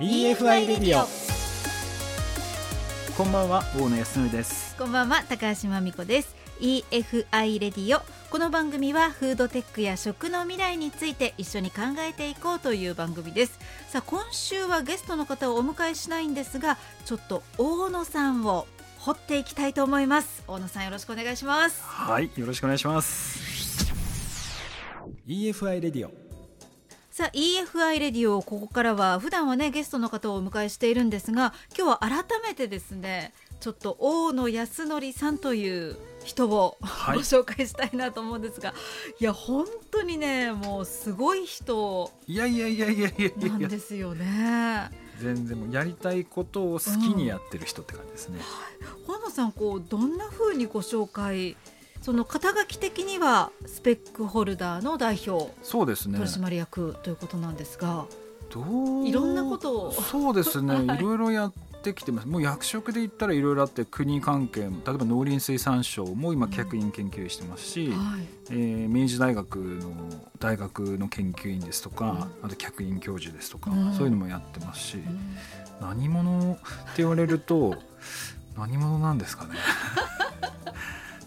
EFI レディオこんばんは大野康則です。こんばんは高橋真美子です。EFI レディオこの番組はフードテックや食の未来について一緒に考えていこうという番組です。さあ今週はゲストの方をお迎えしないんですがちょっと大野さんを掘っていきたいと思います。大野さんよろしくお願いします。はいよろしくお願いします。EFI レディオさあ EFI レディオここからは普段はねゲストの方をお迎えしているんですが今日は改めてですねちょっと大野康則さんという人を、はい、ご紹介したいなと思うんですがいや本当にねもうすごい人いやいやいやいやいやなんですよね。全然もやりたいことを好きにやってる人って感じですね。うん、本野さんこうどんな風にご紹介その肩書き的にはスペックホルダーの代表そうですね。取締役ということなんですがどういろんなことを。そうですね、はい、いろい。ろやってきてます。もう役職で言ったらいろいろあって国関係例えば農林水産省も今客員研究してますし、うんはい、えー、明治大学の大学の研究員ですとか、うん、あと客員教授ですとか、うん、そういうのもやってますし、何者って言われると何者なんですかね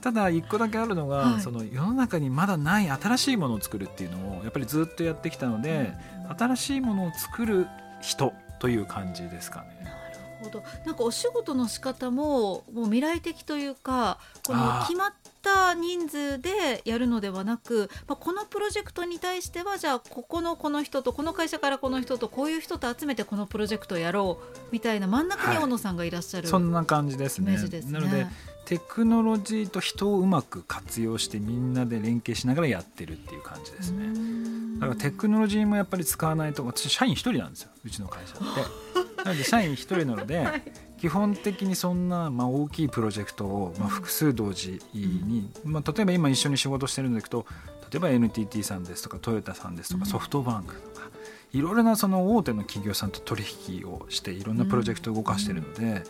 ただ一個だけあるのが、はい、その世の中にまだない新しいものを作るっていうのをやっぱりずっとやってきたので、うん、新しいものを作る人という感じですかね。ほど。なんかお仕事の仕方ももう未来的というかこの決まった人数でやるのではなく、まあ、このプロジェクトに対してはじゃあここのこの人とこの会社からこの人とこういう人と集めてこのプロジェクトをやろうみたいな真ん中に小野さんがいらっしゃる、はい、そんな感じですね。ですね。なのでテクノロジーと人をうまく活用してみんなで連携しながらやってるっていう感じですね。だからテクノロジーもやっぱり使わないと私社員一人なんですようちの会社。っ てなので社員一人なので、はい、基本的にそんな、まあ、大きいプロジェクトを、まあ、複数同時に、まあ、例えば今一緒に仕事してるんだけど例えば NTT さんですとかトヨタさんですとかソフトバンクとか、いろいろなその大手の企業さんと取引をしていろんなプロジェクトを動かしてるので、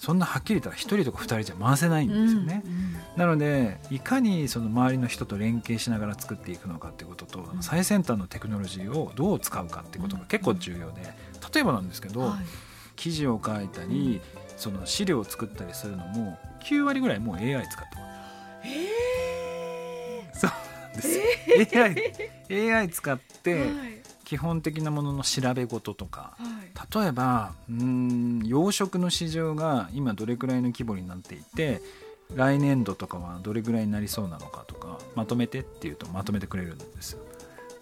そんなはっきり言ったら1人とか2人じゃ回せないんですよね。うんうん、なのでいかにその周りの人と連携しながら作っていくのかっていうことと、うん、最先端のテクノロジーをどう使うかっていうことが結構重要で例えばなんですけど、はい、記事を書いたり、その資料を作ったりするのも9割ぐらいもう AI 使ってます。えー、そうです、えー、AI, AI 使って、はい基本的なものの調べ事とか、はい、例えばうん養殖の市場が今どれくらいの規模になっていて来年度とかはどれぐらいになりそうなのかとかまとめてっていうとまとめてくれるんですよ。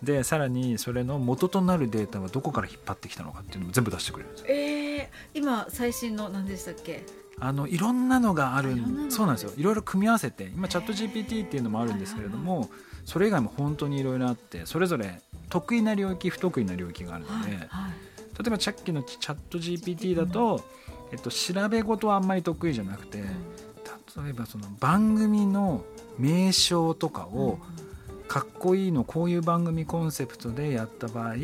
でさらにそれの元となるデータはどこから引っ張ってきたのかっていうのも全部出してくれるんですよ。えー、今最新の何でしたっけ？あのいろんなのがあるそうなんですよ。いろいろ組み合わせて今チャット GPT っていうのもあるんですけれどもそれ以外も本当にいろいろあってそれぞれ得意な領域不得意な領域があるので、はいはい、例えばさっきのチャット GPT だと、えっと、調べ事はあんまり得意じゃなくて、例えばその番組の名称とかを、かっこいいのこういう番組コンセプトでやった場合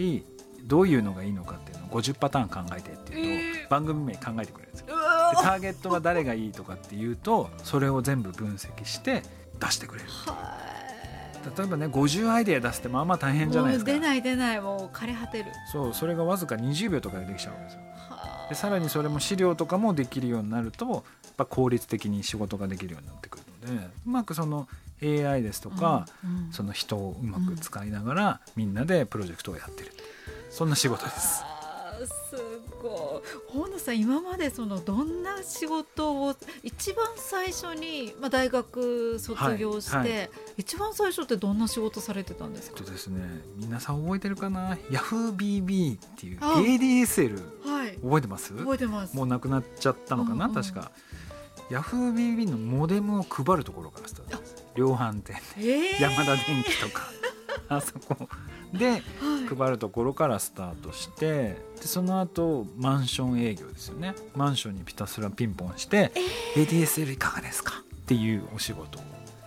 どういうのがいいのかっていうのを50パターン考えてっていうと、番組名考えてくれるんですよ。でターゲットは誰がいいとかっていうとそれを全部分析して出してくれる。例えばね50アイデア出すってまあまあ大変じゃないですか。出ない出ないもう枯れ果てる。そうそれがわずか20秒とかでできちゃうわけですよ。でさらにそれも資料とかもできるようになるとやっぱ効率的に仕事ができるようになってくるのでうまくその AI ですとか、うんうん、その人をうまく使いながら、みんなでプロジェクトをやってるそんな仕事です。すごい大野さん今までそのどんな仕事を一番最初に、まあ、大学卒業して、はいはい、一番最初ってどんな仕事されてたんですか、えっとですね、皆さん覚えてるかな？YahooBB っていう ADSL、はい、覚えてます？覚えてます。もうなくなっちゃったのかな、うんうん、確か。YahooBB のモデムを配るところからスタート量販店。で、えー、山田電機とか。あそこ。で 配るところからスタートしてでその後マンション営業ですよね。マンションにひたすらピンポンして「ADSL いかがですか?」っていうお仕事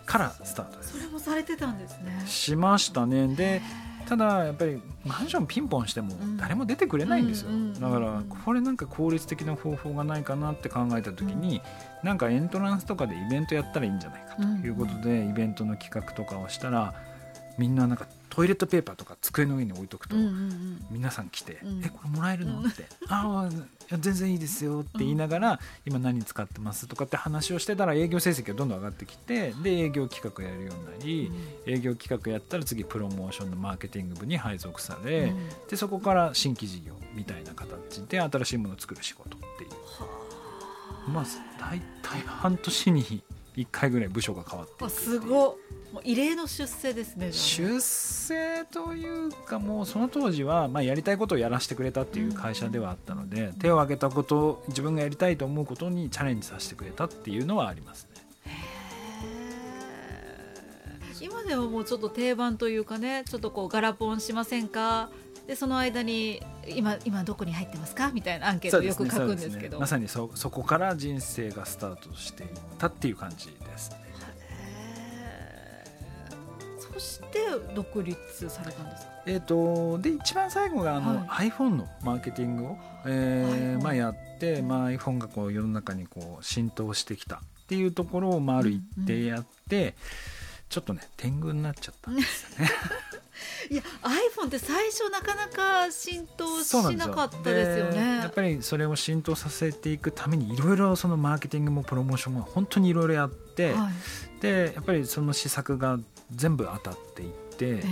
からスタートです。それもされてたんですね。しましたね。でただやっぱりマンションピンポンしても誰も出てくれないんですよ、だからこれなんか効率的な方法がないかなって考えた時に、なんかエントランスとかでイベントやったらいいんじゃないかということで、イベントの企画とかをしたらみんななんかトイレットペーパーとか机の上に置いとくと、皆さん来て「うん。えこれもらえるの?」うん。って「ああいや全然いいですよ」って言いながら「今何使ってます?」とかって話をしてたら営業成績がどんどん上がってきてで営業企画やるようになり、営業企画やったら次プロモーションのマーケティング部に配属され、うん。でそこから新規事業みたいな形で新しいものを作る仕事っていう。まあ大体半年に1回ぐらい部署が変わってすごっ。もう異例の出世ですね出世というかもうその当時は、まあ、やりたいことをやらせてくれたっていう会社ではあったので、手を挙げたこと自分がやりたいと思うことにチャレンジさせてくれたっていうのはありますね。今ではもうちょっと定番というかねちょっとこうガラポンしませんか？でその間に今今どこに入ってますか？みたいなアンケートをよく書くんですけど。まさにそそこから人生がスタートしていったっていう感じです。そして独立されたんですか？えー、とで一番最後があの、は iPhone のマーケティングを、えーまあ、やって、まあ、iPhone がこう世の中にこう浸透してきたっていうところを、まあ、ある一定やって、ちょっとね天狗になっちゃったんですよね。いや iPhone って最初なかなか浸透しなかったですよでねやっぱりそれを浸透させていくためにいろいろそのマーケティングもプロモーションも本当にいろいろやって、はい。でやっぱりその施策が全部当たっていってえ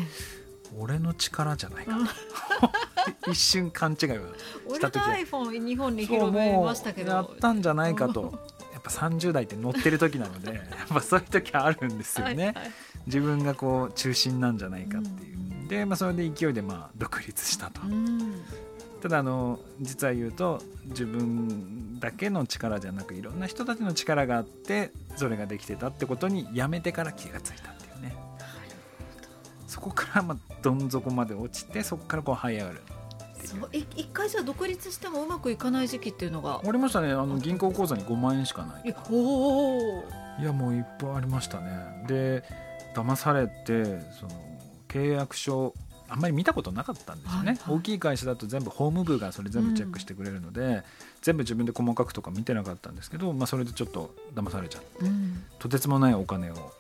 俺の力じゃないかと。一瞬勘違いを俺のした時。は iPhone 日本に広めもましたけど。うやったんじゃないかと。やっぱ30代って乗ってる時なのでやっぱそういう時あるんですよね、はいはい自分がこう中心なんじゃないかっていう、で、まあ、それで勢いでまあ独立したと、うん。ただあの実は言うと自分だけの力じゃなくいろんな人たちの力があってそれができてたってことにやめてから気がついたっていうね。そこからまあどん底まで落ちてそこからこう這い上がる。そうい一回じゃあ独立してもうまくいかない時期っていうのが？ありましたね。あの銀行口座に5万円しかないいやもういっぱいありましたね。で騙されてその契約書あんまり見たことなかったんですよね、はいはい。大きい会社だと全部法務部がそれ全部チェックしてくれるので、全部自分で細かくとか見てなかったんですけど、まあ、それでちょっと騙されちゃってうん。とてつもないお金を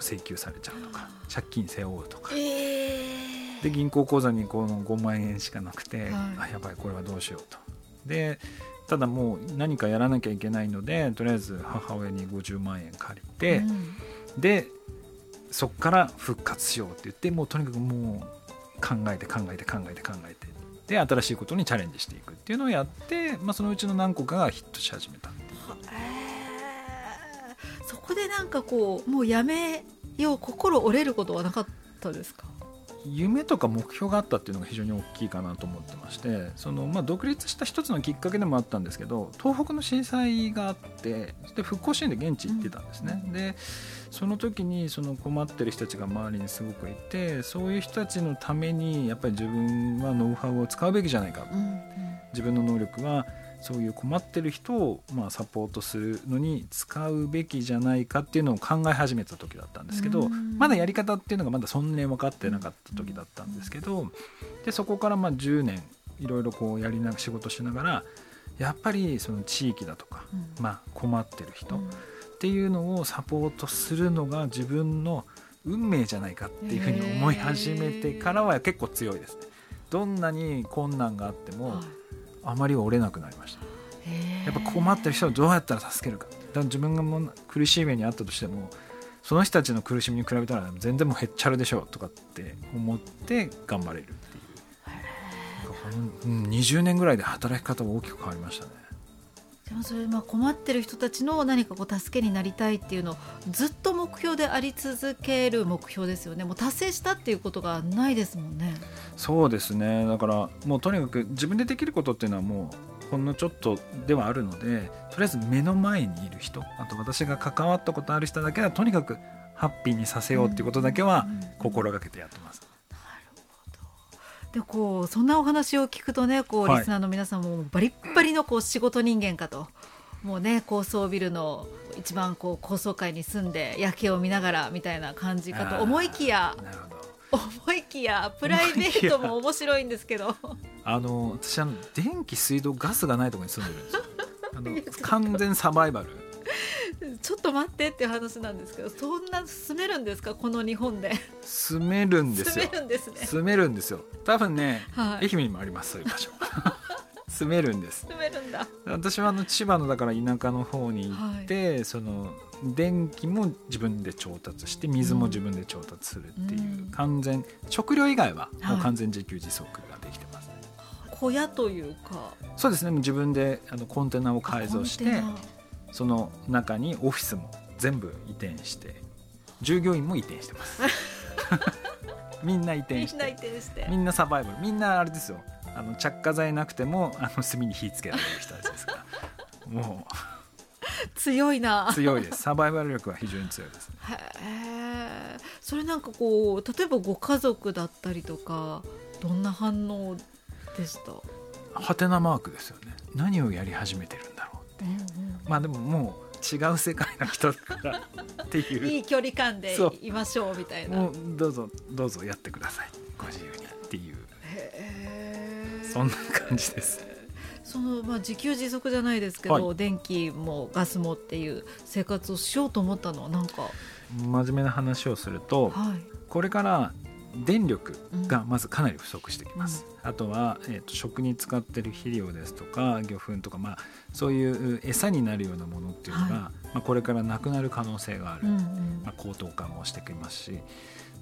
請求されちゃうとか借金背負うとか。ええで銀行口座にこの5万円しかなくて、はい。あやばいこれはどうしようと。でただもう何かやらなきゃいけないのでとりあえず母親に50万円借りて、うん。でそこから復活しようって言ってもうとにかくもう考えて考えて考えて考えてで新しいことにチャレンジしていくっていうのをやって、まあ、そのうちの何個かがヒットし始めたえー。そこでなんかこうもうやめよう心折れることはなかったですか？夢とか目標があったっていうのが非常に大きいかなと思ってましてその、まあ、独立した一つのきっかけでもあったんですけど東北の震災があってで復興支援で現地行ってたんですね、でその時にその困ってる人たちが周りにすごくいてそういう人たちのためにやっぱり自分はノウハウを使うべきじゃないか。うん。自分の能力はそういう困ってる人をまあサポートするのに使うべきじゃないかっていうのを考え始めた時だったんですけどうん。まだやり方っていうのがまだそんなに分かってなかった時だったんですけどでそこからまあ10年いろいろこうやりな仕事しながらやっぱりその地域だとか、うん。まあ、困ってる人っうん。ていうのをサポートするのが自分の運命じゃないかっていうふうに思い始めてからは結構強いですね。どんなに困難があっても、はいあまり折れなくなりました。やっぱ困ってる人をどうやったら助けるか。だ自分がもう苦しい目にあったとしてもその人たちの苦しみに比べたら全然もうへっちゃらでしょとかって思って頑張れるっていう。うん20年ぐらいで働き方が大きく変わりましたねでもそれまあ困ってる人たちの何かこう助けになりたいっていうのをずっと目標であり続ける目標ですよねもう達成したっていうことがないですもんね。そうですねだからもうとにかく自分でできることっていうのはもうほんのちょっとではあるのでとりあえず目の前にいる人あと私が関わったことある人だけはとにかくハッピーにさせようっていうことだけはうんうん心がけてやってます。でこうそんなお話を聞くとねこうはい。リスナーの皆さんもバリッバリのこう仕事人間かと。もうね高層ビルの一番こう高層階に住んで夜景を見ながらみたいな感じかと思いきや思いきやプライベートも面白いんですけど。あの私あの電気水道ガスがないところに住んでるんですよ。完全サバイバル ちょっと待ってっていう話なんですけどそんな住めるんですか？この日本で。住めるんです住よめるんですね。住めるんですよ。多分ね、はい。愛媛にもありますそういう場所。住めるんです。住めるんだ。私はあの千葉のだから田舎の方に行って、その電気も自分で調達して水も自分で調達するっていう、うん。完全食料以外はもはい。う完全自給自足ができてます、小屋というか。そうですね。自分であのコンテナを改造してその中にオフィスも全部移転して従業員も移転してます。みんな移み転して。みんなサバイバル。みんなあれですよ。あの着火剤なくてもあの炭に火つけられる人たちですから。も強いな。う強いです。サバイバル力は非常に強いです。ねへえそれなんかこう例えばご家族だったりとかどんな反応でした、ハテナマークですよね。何をやり始めてるんだろうまあでももう違う世界の人だからっていいう。い距離感でいましょうみたいな。どうぞどうぞやってください。ご自由にっていう。そんな感じです。そのまあ自給自足じゃないですけど、は電気もガスもっていう生活をしようと思ったのはなんか。真面目な話をするとはい。これから電力がまずかなり不足してきます、あとは、えー、と食に使ってる肥料ですとか魚粉とか、まあ、そういう餌になるようなものっていうのが、はい。まあ、これからなくなる可能性がある、うんうん。まあ、高騰化もしてきますし。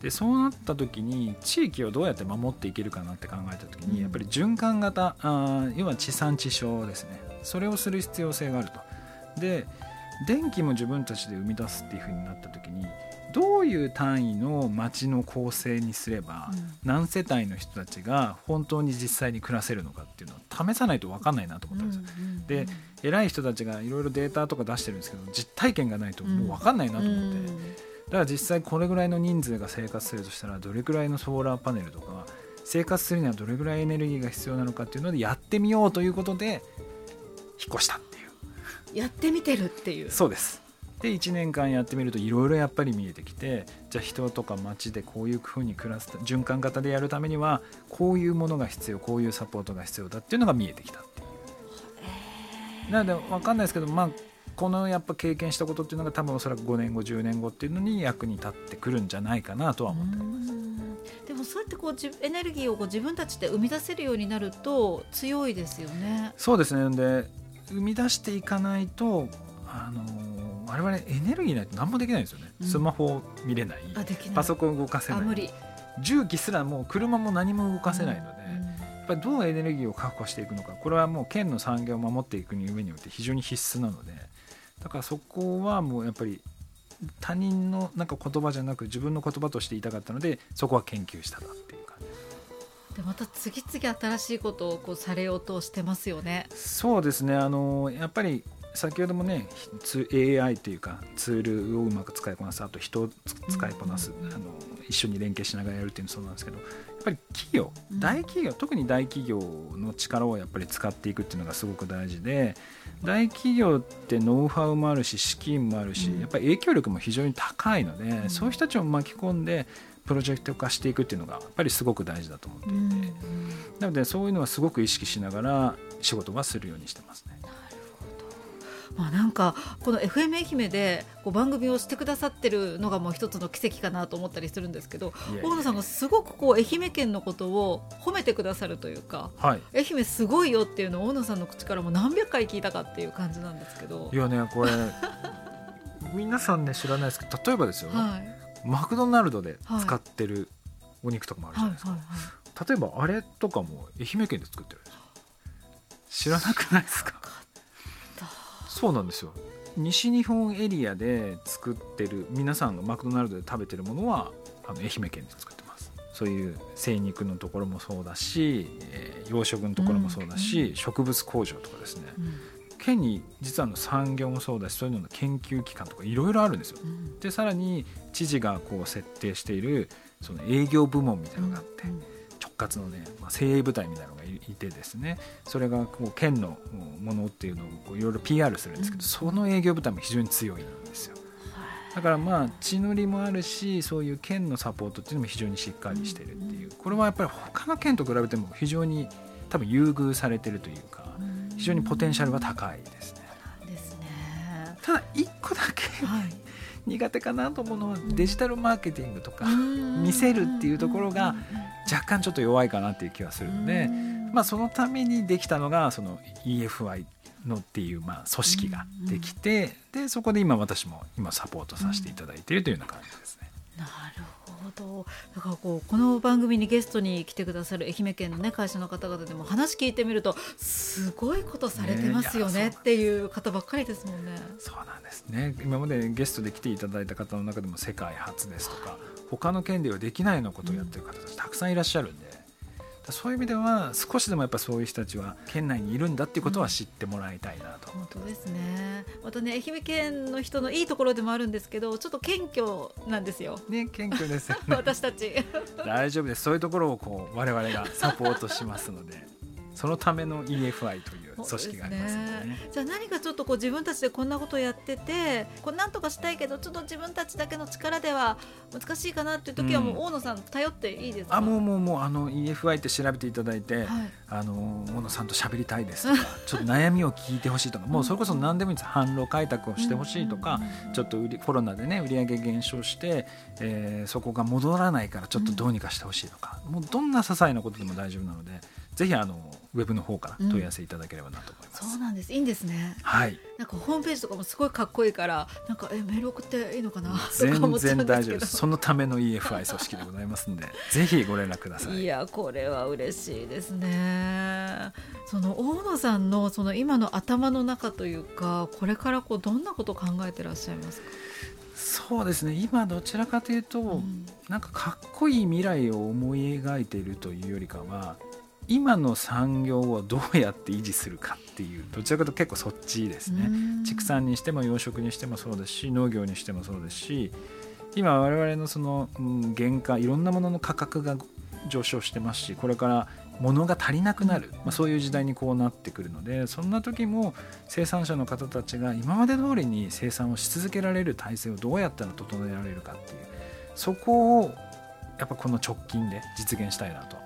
でそうなった時に地域をどうやって守っていけるかなって考えた時に、うん。やっぱり循環型あー要は地産地消ですね。それをする必要性があると。で電気も自分たちで生み出すっていう風になった時にどういう単位の町の構成にすれば、うん。何世帯の人たちが本当に実際に暮らせるのかっていうのを試さないと分かんないなと思ったんですよ。で偉い人たちがいろいろデータとか出してるんですけど実体験がないともう分かんないなと思って、うん。だから実際これぐらいの人数が生活するとしたらどれぐらいのソーラーパネルとか生活するにはどれぐらいエネルギーが必要なのかっていうのでやってみようということで引っ越したっていう。やってみてるっていう。そうですで1年間やってみるといろいろやっぱり見えてきてじゃあ人とか街でこういうふうに暮らす循環型でやるためにはこういうものが必要こういうサポートが必要だっていうのが見えてきたっていうなので分かんないですけどまあこのやっぱ経験したことっていうのが多分おそらく5年後10年後っていうのに役に立ってくるんじゃないかなとは思ってます。でもそうやってこうじエネルギーをこう自分たちで生み出せるようになると強いですよね。そうですねで生み出していかないとあの我々エネルギーないと何もできないんですよね、うん。スマホ見れない。パソコン動かせない。あ無理。重機すらもう車も何も動かせないので、うんやっぱりどうエネルギーを確保していくのか。これはもう県の産業を守っていく上において非常に必須なので。だからそこはもうやっぱり他人のなんか言葉じゃなく自分の言葉として言いたかったのでそこは研究したなっていう感じ。でまた次々新しいことをこうされようとしてますよね。そうですね。あのやっぱり先ほどもねツ AI というかツールをうまく使いこなすあと人を使いこなす、うん。あの一緒に連携しながらやるっていうのもそうなんですけどやっぱり企業うん。大企業、特に大企業の力をやっぱり使っていくっていうのがすごく大事で大企業ってノウハウもあるし資金もあるし、うん。やっぱり影響力も非常に高いので、ん。そういう人たちを巻き込んでプロジェクト化していくっていうのがやっぱりすごく大事だと思っていて、なのでそういうのはすごく意識しながら仕事はするようにしてますね。まあなんかこの FM 愛媛でこう番組をしてくださってるのがもう一つの奇跡かなと思ったりするんですけど大野さんがすごくこう愛媛県のことを褒めてくださるというかはい。愛媛すごいよっていうのを大野さんの口からも何百回聞いたかっていう感じなんですけど。い。やねこれ 皆さんね知らないですけど例えばですよ、はい。マクドナルドで使ってるお肉とかもあるじゃないですか、はい。例えばあれとかも愛媛県で作ってるんですよ。知らなくないですか？そうなんですよ。西日本エリアで作ってる皆さんがマクドナルドで食べてるものはあの愛媛県で作ってます。そういう精肉のところもそうだし、えー養殖のところもそうだし、うん。植物工場とかですね。うん。県に実はあの産業もそうだしそういうのの研究機関とかいろいろあるんですよ。うん。でさらに知事がこう設定しているその営業部門みたいなのがあって、轄のね、まあ、精鋭部隊みたいなのがいいてですねそれがこう県のものっていうのをいろいろ PR するんですけど、うん。その営業部隊も非常に強いんですよ。だからまあ地のりもあるしそういう県のサポートっていうのも非常にしっかりしてるっていう。これはやっぱり他の県と比べても非常に多分優遇されてるというか非常にポテンシャルが高いですね。ですね。ただ一個だけはい苦手かなと思うのはデジタルマーケティングとか見見せるっていうところが若干ちょっと弱いかなっていう気はするので、まあ、そのためにできたのがその EFI のっていうまあ組織ができて、でそこで今私も今サポートさせていただいているというような感じですね。なるほどだからこうこの番組にゲストに来てくださる愛媛県の、ね、会社の方々でも話聞いてみるとすごいことされてますよねっていう方ばっかりですもんね。そうなんですね今までゲストで来ていただいた方の中でも世界初ですとか他の県ではできないようなことをやってる方たちたくさんいらっしゃるんで、だそういう意味では少しでもやっぱそういう人たちは県内にいるんだっていうことは知ってもらいたいなと思って本当ですね。またね愛媛県の人のいいところでもあるんですけどちょっと謙虚なんですよ。ね謙虚ですよね。私たち。大丈夫です。そういうところをこう我々がサポートしますのでそのための EFI という組織がありますのでね。じゃあ何かちょっとこう自分たちでこんなことをやっててこうなんとかしたいけどちょっと自分たちだけの力では難しいかなっていう時はもううん。大野さん頼っていいですか？あもうもうもうあの EFI って調べていただいて、はい。あの大野さんと喋りたいですとか ちょっと悩みを聞いてほしいとかもうそれこそ何でもいいんです。販路開拓をしてほしいとか、ちょっと売りコロナでね売り上げ減少して、えーそこが戻らないからちょっとどうにかしてほしいとか、もうどんな些細なことでも大丈夫なのでぜひあのウェブの方から問い合わせいただければなと思います。そうなんです。いいんですね。はい。なんかホームページとかもすごいかっこいいからなんかえメール送っていいのかなと全然大丈夫です。そのための EFI 組織でございますのでぜひご連絡ください。いやこれは嬉しいですね。その大野さんのその今の頭の中というかこれからこうどんなことを考えてらっしゃいますか、そうですね。今どちらかというと、うん。なんかかっこいい未来を思い描いているというよりかは今の産業をどうやって維持するかっていうどちらかというと結構そっちですね。うん。畜産にしても養殖にしてもそうですし農業にしてもそうですし今我々のその、うん、原価いろんなものの価格が上昇してますしこれから物が足りなくなる、まあ、そういう時代にこうなってくるのでそんな時も生産者の方たちが今まで通りに生産をし続けられる体制をどうやったら整えられるかっていうそこをやっぱこの直近で実現したいなと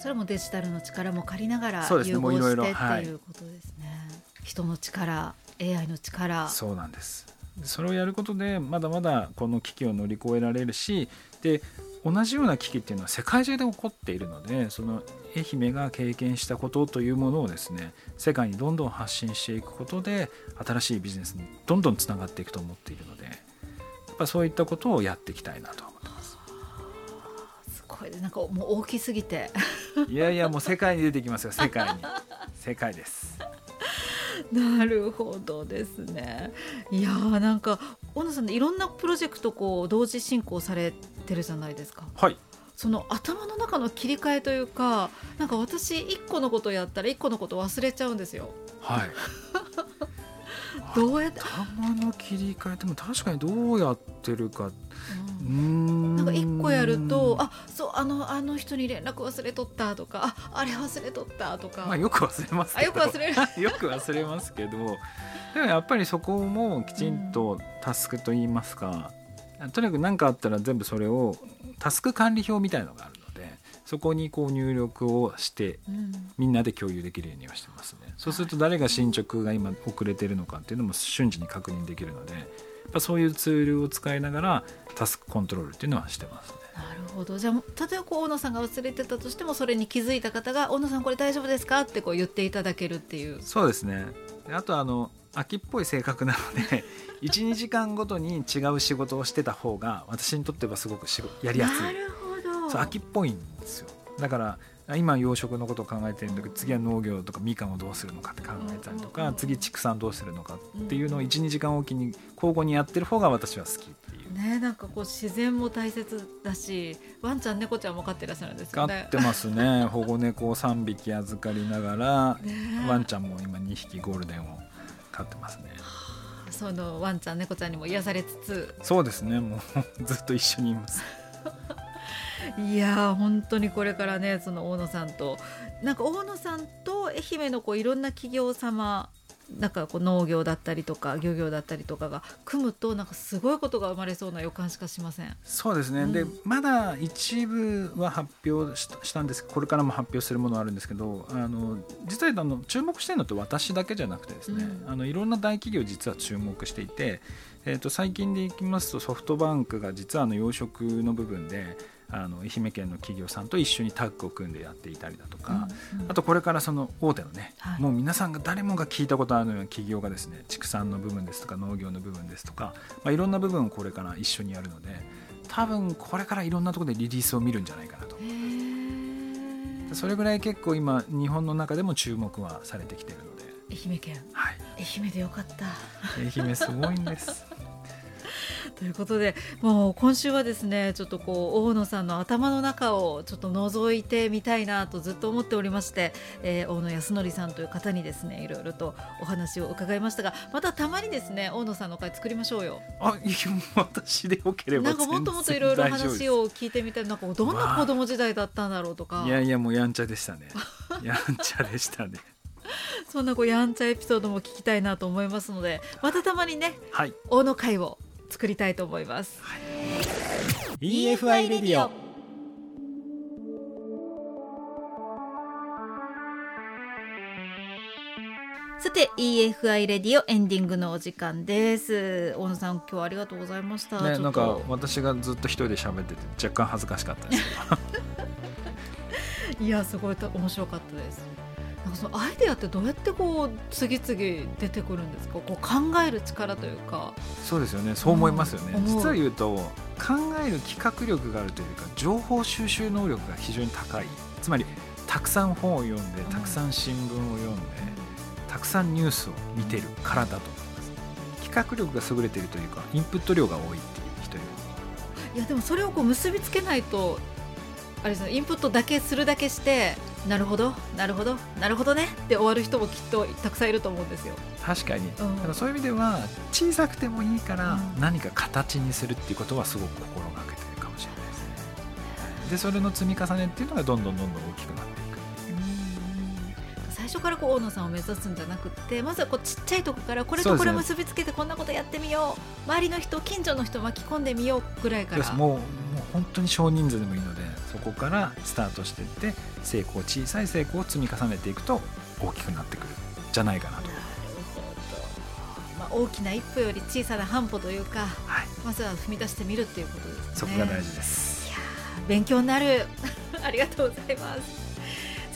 それもデジタルの力も借りながら融合してっていいうことですね、人の力 AI の力。そうなんです。それをやることでまだまだこの危機を乗り越えられるしで同じような危機っていうのは世界中で起こっているのでその愛媛が経験したことというものをですね世界にどんどん発信していくことで新しいビジネスにどんどんつながっていくと思っているのでやっぱそういったことをやっていきたいなと思ってますすごいなんかもう大きすぎて。いやいやもう世界に出てきますよ世界に。世界です。なるほどですね。いやーなんか小野さんねいろんなプロジェクトこう同時進行されてるじゃないですか。はい。その頭の中の切り替えというかなんか私一個のことやったら一個のこと忘れちゃうんですよ。はい どうやって、頭の切り替えでも確かにどうやってるか。ううんん。なんか一個やるとあそうあのあの人に連絡忘れとったとかああれ忘れとったとか、まあよく忘れますけど。あよく忘れる。よく忘れますけど。でもやっぱりそこもきちんとタスクといいますか、とにかく何かあったら全部それをタスク管理表みたいのがあるそこにこう入力をしてうん。みんなで共有できるようにはしてますね。そうすると誰が進捗が今遅れてるのかっていうのも瞬時に確認できるのでやっぱそういうツールを使いながらタスクコントロールっていうのはしてますね。なるほど。じゃあ例えばこう小野さんが忘れてたとしてもそれに気づいた方が「小野さんこれ大丈夫ですか?」ってこう言っていただけるっていう。そうですね。であとあの秋っぽい性格なので 12時間ごとに違う仕事をしてた方が私にとってはすごくやりやすないそう秋っぽいんですよ。だからあ今養殖のことを考えてるんだけど次は農業とかみかんをどうするのかって考えたりとか次畜産どうするのかっていうのを12時間おきに交互にやってる方が私は好きっていう。ねなんかこう自然も大切だしワンちゃん猫ちゃんも飼ってらっしゃるんです飼よね。ってますね。保護猫を3匹預かりながらね。ワンちゃんも今2匹ゴールデンを飼ってますね。そのワンちゃん猫ちゃんにも癒されつつ。そうですね。もう ずっと一緒にいます いやー本当にこれからねその大野さんと。なんか大野さんと愛媛のこういろんな企業様なんかこう農業だったりとか漁業だったりとかが組むとなんかすごいことが生まれそうな予感しかしません。そうですね、うん。でまだ一部は発表したしたんですこれからも発表するものあるんですけどあの実はあの注目してるのって私だけじゃなくてですね、うん。あのいろんな大企業実は注目していて、えー、と最近でいきますとソフトバンクが実はあの養殖の部分であの愛媛県の企業さんと一緒にタッグを組んでやっていたりだとか、うんうん。あとこれからその大手のね、はい。もう皆さんが誰もが聞いたことあるような企業がですね畜産の部分ですとか農業の部分ですとか、まあ、いろんな部分をこれから一緒にやるので多分これからいろんなところでリリースを見るんじゃないかなと。へー。それぐらい結構今日本の中でも注目はされてきているので、愛媛県。はい、愛媛でよかった。愛媛すごいんですということでもう今週はですねちょっとこう大野さんの頭の中をちょっと覗いてみたいなとずっと思っておりまして、えー大野康則さんという方にですねいろいろとお話を伺いましたがまたたまにですね大野さんの会作りましょうよ。あいや私でよければなんかもっともっとい全ろいろ話を聞いてみたいなんかどんな子供時代だったんだろうとか。いやいやもうやんちゃでしたね。やんちゃでしたね。そんなこうやんちゃエピソードも聞きたいなと思いますのでまたたまにねはい。大野会を作りたいと思います。EFI レディオさて EFI レディオエンディングのお時間です。大野さん今日はありがとうございました、ね、なんかと私がずっと一人で喋ってて若干恥ずかしかったです。け どいやすごい面白かったですなんかそのアイデアってどうやってこう次々出てくるんですか？こう考える力というか。そうですよね。そう思いますよね、うん。実は言うと考える企画力があるというか情報収集能力が非常に高い。つまりたくさん本を読んでたくさん新聞を読んで、たくさんニュースを見てるからだと思います。企画力が優れているというかインプット量が多いっていう人より。いやでもそれをこう結びつけないとあれですねインプットだけするだけしてなるほどなるほどなるほどね。って終わる人もきっとたくさんいると思うんですよ。確かに、ん。だからそういう意味では小さくてもいいからうん。何か形にするっていうことはすごく心がけてるかもしれないですね。でそれの積み重ねっていうのがどんどんどんどん大きくなっていく。最初からこう大野さんを目指すんじゃなくってまずはこうちっちゃいとこからこれとこれ結びつけてこんなことやってみよう。周りの人近所の人巻き込んでみようぐらいから。もうもう本当に少人数でもいいのでそこからスタートしていって成功小さい成功を積み重ねていくと大きくなってくるんじゃないかなと。なるほど、まあ、大きな一歩より小さな半歩というかはい。まずは踏み出してみるっていうことですね。そこが大事です。いやー勉強になる。ありがとうございます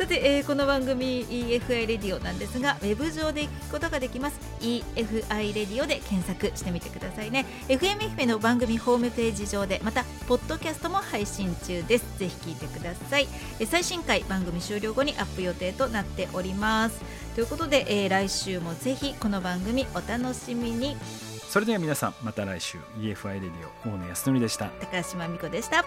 さて、えーこの番組 EFI レディオなんですがウェブ上で聞くことができます。EFI レディオで検索してみてくださいね。FM 愛媛の番組ホームページ上でまたポッドキャストも配信中です。ぜひ聞いてください。えー最新回番組終了後にアップ予定となっております。ということで、えー来週もぜひこの番組お楽しみに。それでは皆さんまた来週 EFI レディオ大野康則でした。高島美子でした